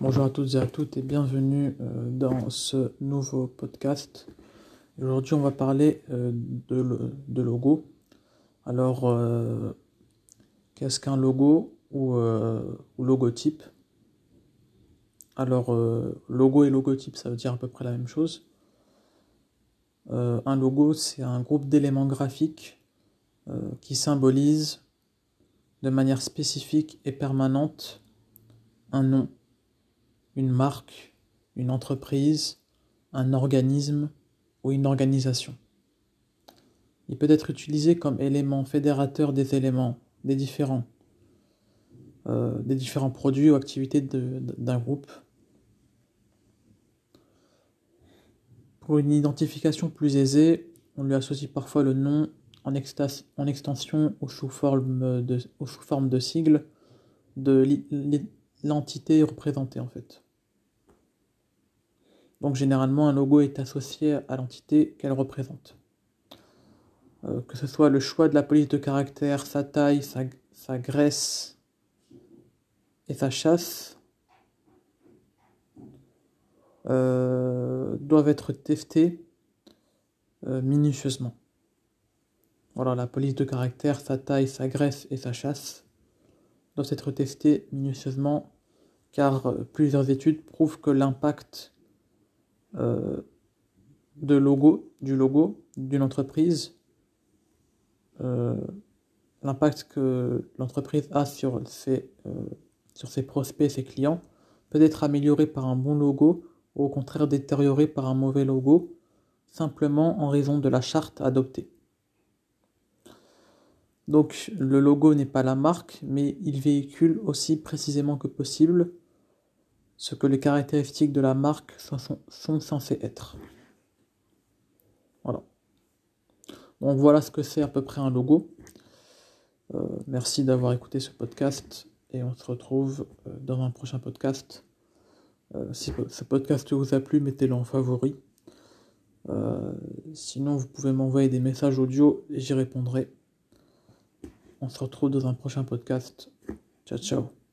Bonjour à toutes et à toutes et bienvenue euh, dans ce nouveau podcast. Aujourd'hui, on va parler euh, de, logo. Alors, euh, qu'est-ce qu'un logo ou, logotype? Alors, logo et logotype, ça veut dire à peu près la même chose. un logo, c'est un groupe d'éléments graphiques qui symbolise de manière spécifique et permanente un nom une marque, une entreprise, un organisme ou une organisation. Il peut être utilisé comme élément fédérateur des éléments, des différents, euh, produits ou activités d'un groupe. Pour une identification plus aisée, on lui associe parfois le nom en, extension ou sous forme de, de sigle l'entité représentée en fait. Donc généralement, un logo est associé à l'entité qu'elle représente. Euh, que ce soit le choix de la police de caractère, sa taille, sa, graisse et sa chasse, euh, doivent être testés euh, minutieusement. Voilà, la police de caractère, sa taille, sa graisse et sa chasse doivent être testés minutieusement car plusieurs études prouvent que l'impact euh, logo, du logo d'une entreprise, euh, l'impact que l'entreprise a sur ses, euh, sur ses prospects, ses clients, peut être amélioré par un bon logo ou au contraire détérioré par un mauvais logo, simplement en raison de la charte adoptée. Donc le logo n'est pas la marque, mais il véhicule aussi précisément que possible ce que les caractéristiques de la marque sont, censées être. Voilà. Donc voilà ce que c'est à peu près un logo. Euh, merci d'avoir écouté ce podcast et on se retrouve euh, dans un prochain podcast. Euh, si ce podcast vous a plu, mettez-le en favori. sinon, vous pouvez m'envoyer des messages audio et j'y répondrai. On se retrouve dans un prochain podcast. Ciao, ciao.